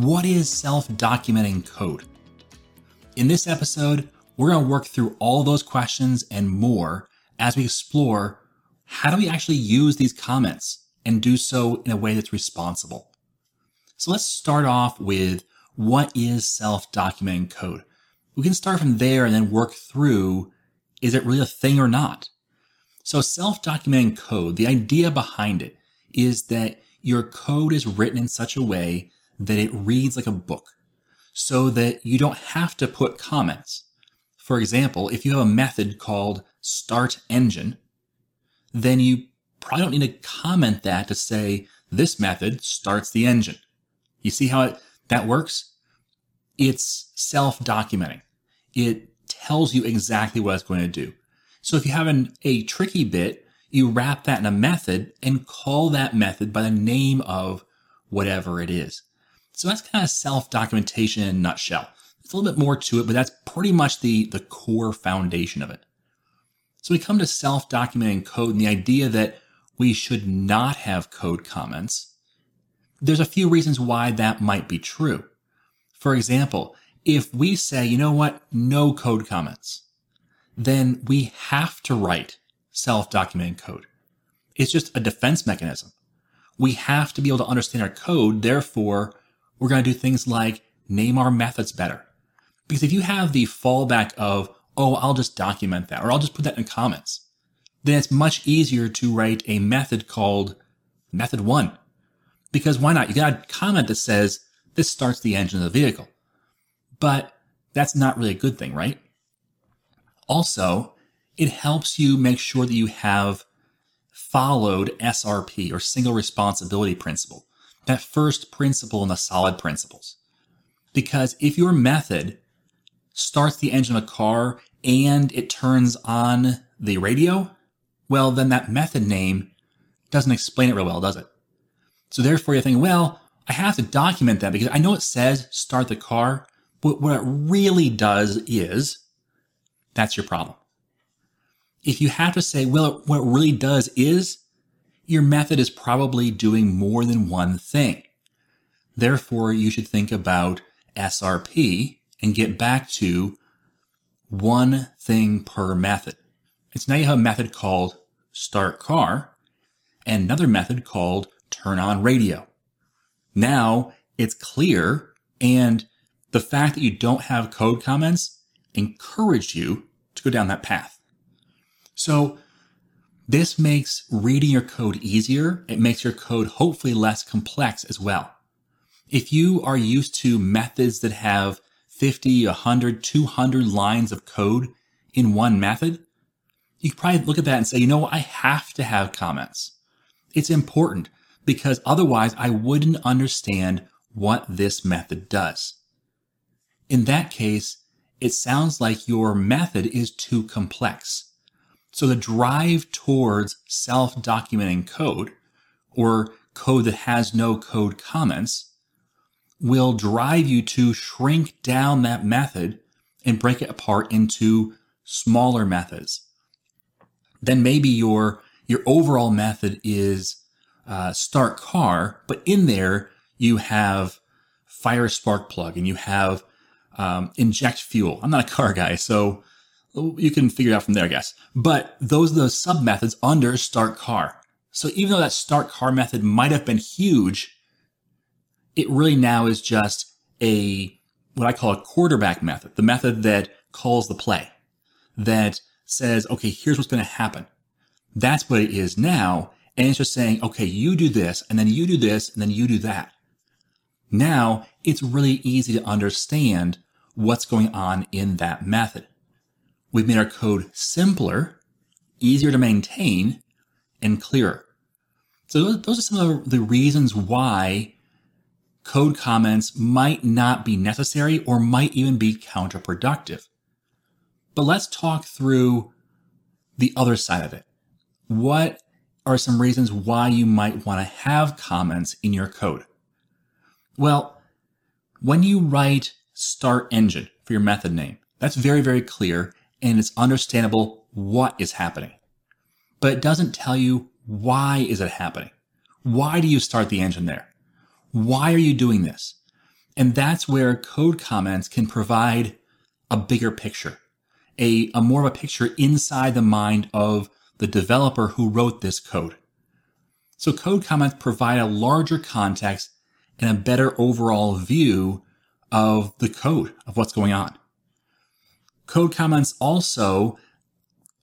What is self documenting code? In this episode, we're going to work through all those questions and more as we explore how do we actually use these comments and do so in a way that's responsible. So let's start off with what is self documenting code? We can start from there and then work through is it really a thing or not? So self documenting code, the idea behind it is that your code is written in such a way that it reads like a book so that you don't have to put comments. For example, if you have a method called start engine, then you probably don't need to comment that to say this method starts the engine. You see how it, that works? It's self-documenting. It tells you exactly what it's going to do. So if you have an, a tricky bit, you wrap that in a method and call that method by the name of whatever it is. So that's kind of self-documentation in a nutshell. There's a little bit more to it, but that's pretty much the, the core foundation of it. So we come to self-documenting code and the idea that we should not have code comments. There's a few reasons why that might be true. For example, if we say, you know what, no code comments, then we have to write self-documenting code. It's just a defense mechanism. We have to be able to understand our code. Therefore, we're going to do things like name our methods better. Because if you have the fallback of, oh, I'll just document that, or I'll just put that in comments, then it's much easier to write a method called method one. Because why not? You got a comment that says, this starts the engine of the vehicle. But that's not really a good thing, right? Also, it helps you make sure that you have followed SRP or single responsibility principle that first principle in the solid principles. Because if your method starts the engine of a car and it turns on the radio, well, then that method name doesn't explain it real well, does it? So therefore you're thinking, well, I have to document that because I know it says start the car, but what it really does is that's your problem. If you have to say, well, what it really does is your method is probably doing more than one thing. Therefore, you should think about SRP and get back to one thing per method. It's now you have a method called start car and another method called turn on radio. Now it's clear and the fact that you don't have code comments encourage you to go down that path. So this makes reading your code easier. It makes your code hopefully less complex as well. If you are used to methods that have 50, 100, 200 lines of code in one method, you probably look at that and say, you know, I have to have comments. It's important because otherwise I wouldn't understand what this method does. In that case, it sounds like your method is too complex. So the drive towards self-documenting code or code that has no code comments will drive you to shrink down that method and break it apart into smaller methods. Then maybe your, your overall method is uh, start car, but in there you have fire spark plug and you have um, inject fuel. I'm not a car guy, so you can figure it out from there, I guess. But those are the sub methods under start car. So even though that start car method might have been huge, it really now is just a, what I call a quarterback method, the method that calls the play, that says, okay, here's what's going to happen. That's what it is now. And it's just saying, okay, you do this, and then you do this, and then you do that. Now it's really easy to understand what's going on in that method. We've made our code simpler, easier to maintain, and clearer. So those are some of the reasons why code comments might not be necessary or might even be counterproductive. But let's talk through the other side of it. What are some reasons why you might want to have comments in your code? Well, when you write start engine for your method name, that's very, very clear and it's understandable what is happening. But it doesn't tell you why is it happening? Why do you start the engine there? Why are you doing this? And that's where code comments can provide a bigger picture, a, a more of a picture inside the mind of the developer who wrote this code. So code comments provide a larger context and a better overall view of the code of what's going on. Code comments also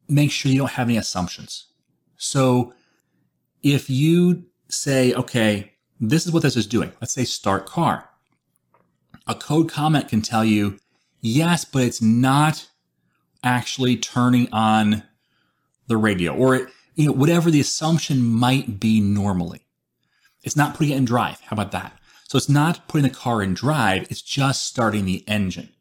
make sure you don't have any assumptions. So if you say, okay, this is what this is doing. Let's say start car. A code comment can tell you, yes, but it's not actually turning on the radio or, you know, whatever the assumption might be normally. It's not putting it in drive. How about that? So it's not putting the car in drive. It's just starting the engine.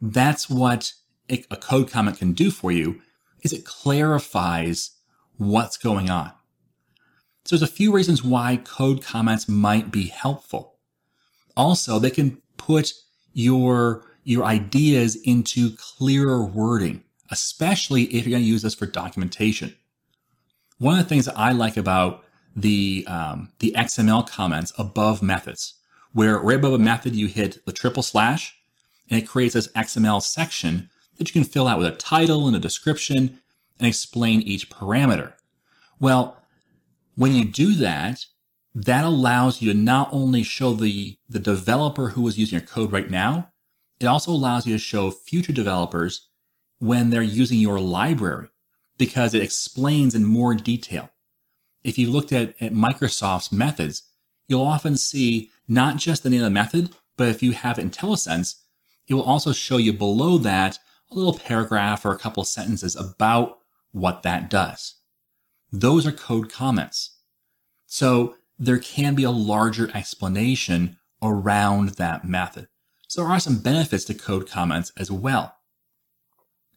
That's what a code comment can do for you is it clarifies what's going on. So there's a few reasons why code comments might be helpful. Also, they can put your, your ideas into clearer wording, especially if you're going to use this for documentation. One of the things that I like about the, um, the XML comments above methods, where right above a method, you hit the triple slash and it creates this XML section that you can fill out with a title and a description and explain each parameter. Well, when you do that, that allows you to not only show the, the developer who is using your code right now, it also allows you to show future developers when they're using your library because it explains in more detail. If you looked at, at Microsoft's methods, you'll often see not just the name of the method, but if you have IntelliSense, it will also show you below that a little paragraph or a couple sentences about what that does. Those are code comments. So there can be a larger explanation around that method. So there are some benefits to code comments as well.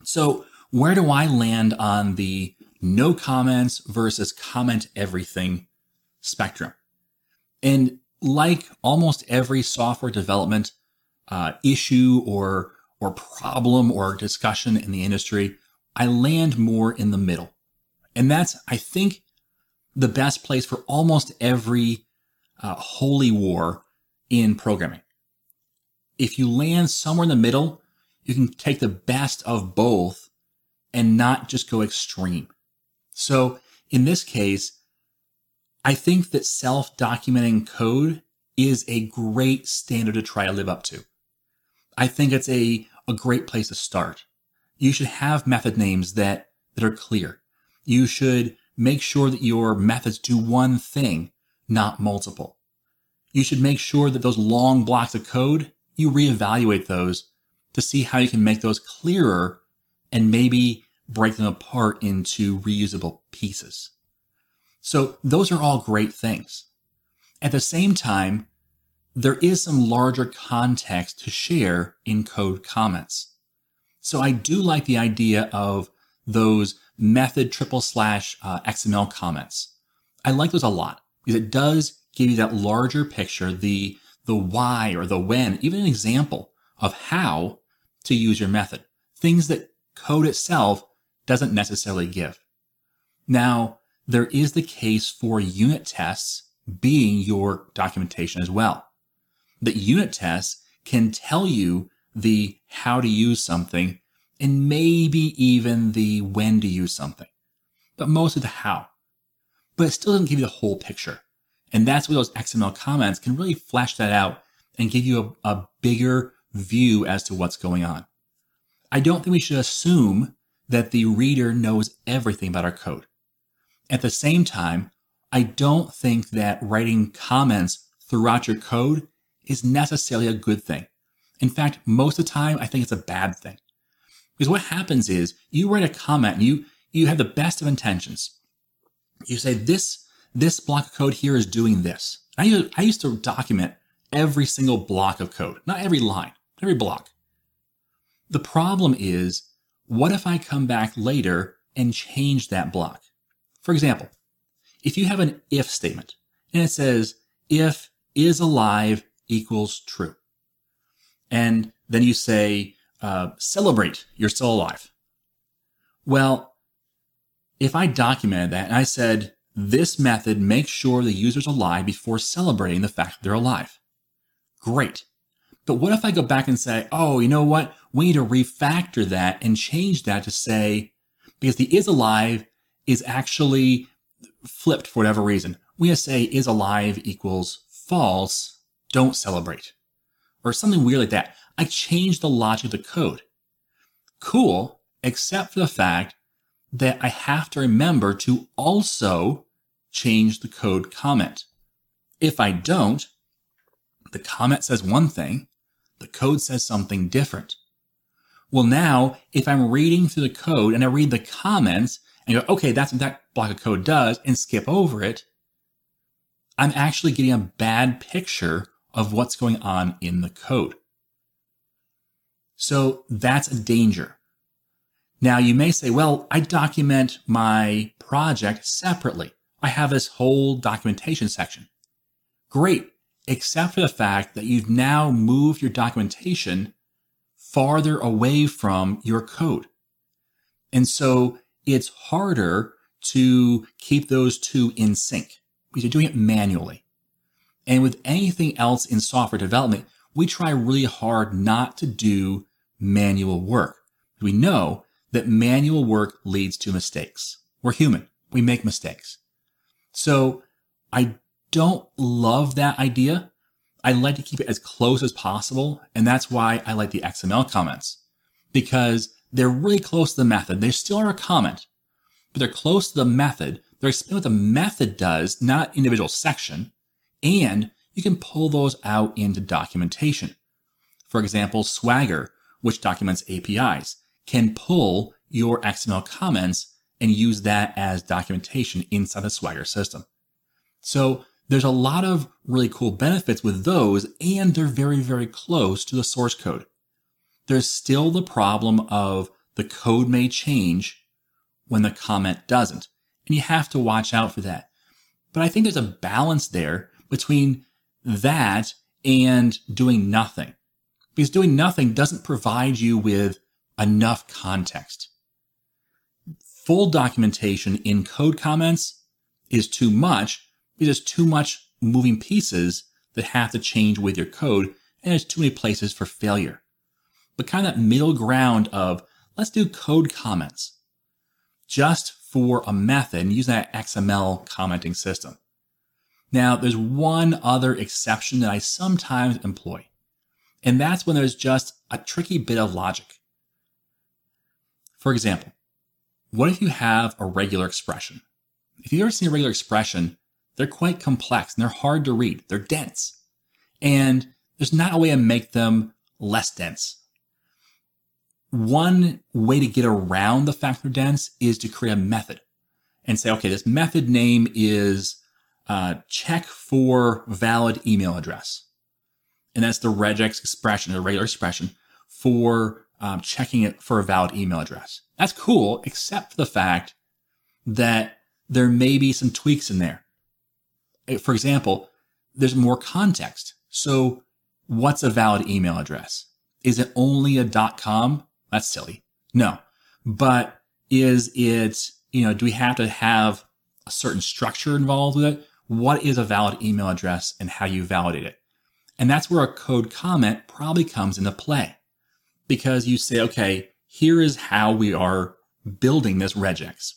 So where do I land on the no comments versus comment everything spectrum? And like almost every software development uh, issue or or problem or discussion in the industry, I land more in the middle. And that's, I think, the best place for almost every uh, holy war in programming. If you land somewhere in the middle, you can take the best of both and not just go extreme. So in this case, I think that self documenting code is a great standard to try to live up to. I think it's a, a great place to start. You should have method names that, that are clear you should make sure that your methods do one thing, not multiple. You should make sure that those long blocks of code, you reevaluate those to see how you can make those clearer and maybe break them apart into reusable pieces. So those are all great things. At the same time, there is some larger context to share in code comments. So I do like the idea of those method triple slash uh, XML comments. I like those a lot because it does give you that larger picture, the, the why or the when, even an example of how to use your method. Things that code itself doesn't necessarily give. Now, there is the case for unit tests being your documentation as well. That unit tests can tell you the how to use something and maybe even the when to use something, but most of the how. But it still doesn't give you the whole picture. And that's where those XML comments can really flesh that out and give you a, a bigger view as to what's going on. I don't think we should assume that the reader knows everything about our code. At the same time, I don't think that writing comments throughout your code is necessarily a good thing. In fact, most of the time, I think it's a bad thing. Because what happens is you write a comment and you, you have the best of intentions. You say this, this block of code here is doing this. I used, I used to document every single block of code, not every line, every block. The problem is, what if I come back later and change that block? For example, if you have an if statement and it says if is alive equals true, and then you say uh, celebrate you're still alive. Well, if I documented that and I said this method makes sure the user's alive before celebrating the fact that they're alive, great. But what if I go back and say, oh, you know what? We need to refactor that and change that to say, because the is alive is actually flipped for whatever reason. We say is alive equals false, don't celebrate. Or something weird like that. I changed the logic of the code. Cool, except for the fact that I have to remember to also change the code comment. If I don't, the comment says one thing, the code says something different. Well, now, if I'm reading through the code and I read the comments and go, okay, that's what that block of code does and skip over it, I'm actually getting a bad picture of what's going on in the code. So that's a danger. Now you may say, well, I document my project separately. I have this whole documentation section. Great, except for the fact that you've now moved your documentation farther away from your code. And so it's harder to keep those two in sync because you're doing it manually. And with anything else in software development, we try really hard not to do manual work. We know that manual work leads to mistakes. We're human. We make mistakes. So I don't love that idea. I like to keep it as close as possible. And that's why I like the XML comments because they're really close to the method. They still are a comment, but they're close to the method. They're explaining what the method does, not individual section. And you can pull those out into documentation. For example, Swagger, which documents APIs, can pull your XML comments and use that as documentation inside the Swagger system. So there's a lot of really cool benefits with those, and they're very, very close to the source code. There's still the problem of the code may change when the comment doesn't, and you have to watch out for that. But I think there's a balance there between that and doing nothing. Because doing nothing doesn't provide you with enough context. Full documentation in code comments is too much because there's too much moving pieces that have to change with your code and there's too many places for failure. But kind of that middle ground of let's do code comments just for a method and use that XML commenting system. Now, there's one other exception that I sometimes employ, and that's when there's just a tricky bit of logic. For example, what if you have a regular expression? If you've ever seen a regular expression, they're quite complex and they're hard to read. They're dense. And there's not a way to make them less dense. One way to get around the fact they're dense is to create a method and say, okay, this method name is uh, check for valid email address. And that's the regex expression, the regular expression for um, checking it for a valid email address. That's cool, except for the fact that there may be some tweaks in there. For example, there's more context. So what's a valid email address? Is it only a dot .com? That's silly. No. But is it, you know, do we have to have a certain structure involved with it? What is a valid email address and how you validate it? And that's where a code comment probably comes into play because you say, okay, here is how we are building this regex.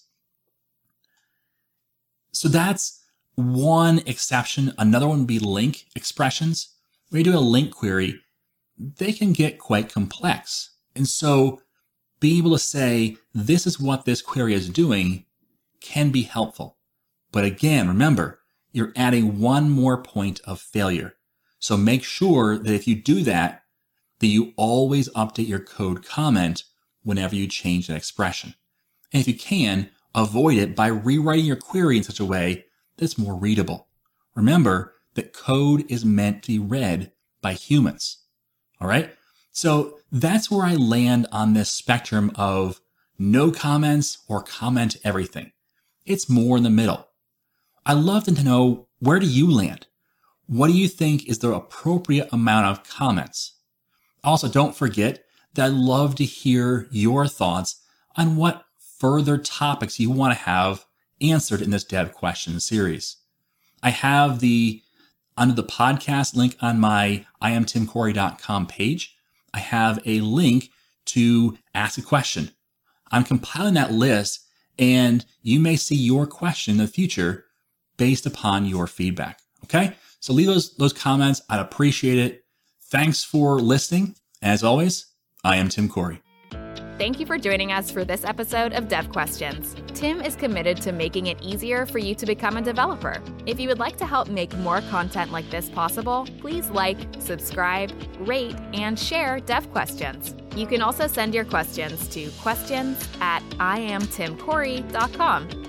So that's one exception. Another one would be LINQ expressions. When you do a LINQ query, they can get quite complex. And so being able to say, this is what this query is doing can be helpful. But again, remember, you're adding one more point of failure. So make sure that if you do that, that you always update your code comment whenever you change an expression. And if you can, avoid it by rewriting your query in such a way that's more readable. Remember that code is meant to be read by humans. All right. So that's where I land on this spectrum of no comments or comment everything. It's more in the middle. I love to know where do you land? What do you think is the appropriate amount of comments? Also, don't forget that I love to hear your thoughts on what further topics you want to have answered in this dev question series. I have the under the podcast link on my iamtimcorey.com page. I have a link to ask a question. I'm compiling that list and you may see your question in the future based upon your feedback. Okay. So leave those, those comments. I'd appreciate it. Thanks for listening. As always, I am Tim Corey. Thank you for joining us for this episode of Dev Questions. Tim is committed to making it easier for you to become a developer. If you would like to help make more content like this possible, please like, subscribe, rate, and share Dev Questions. You can also send your questions to questions at iamtimcorey.com.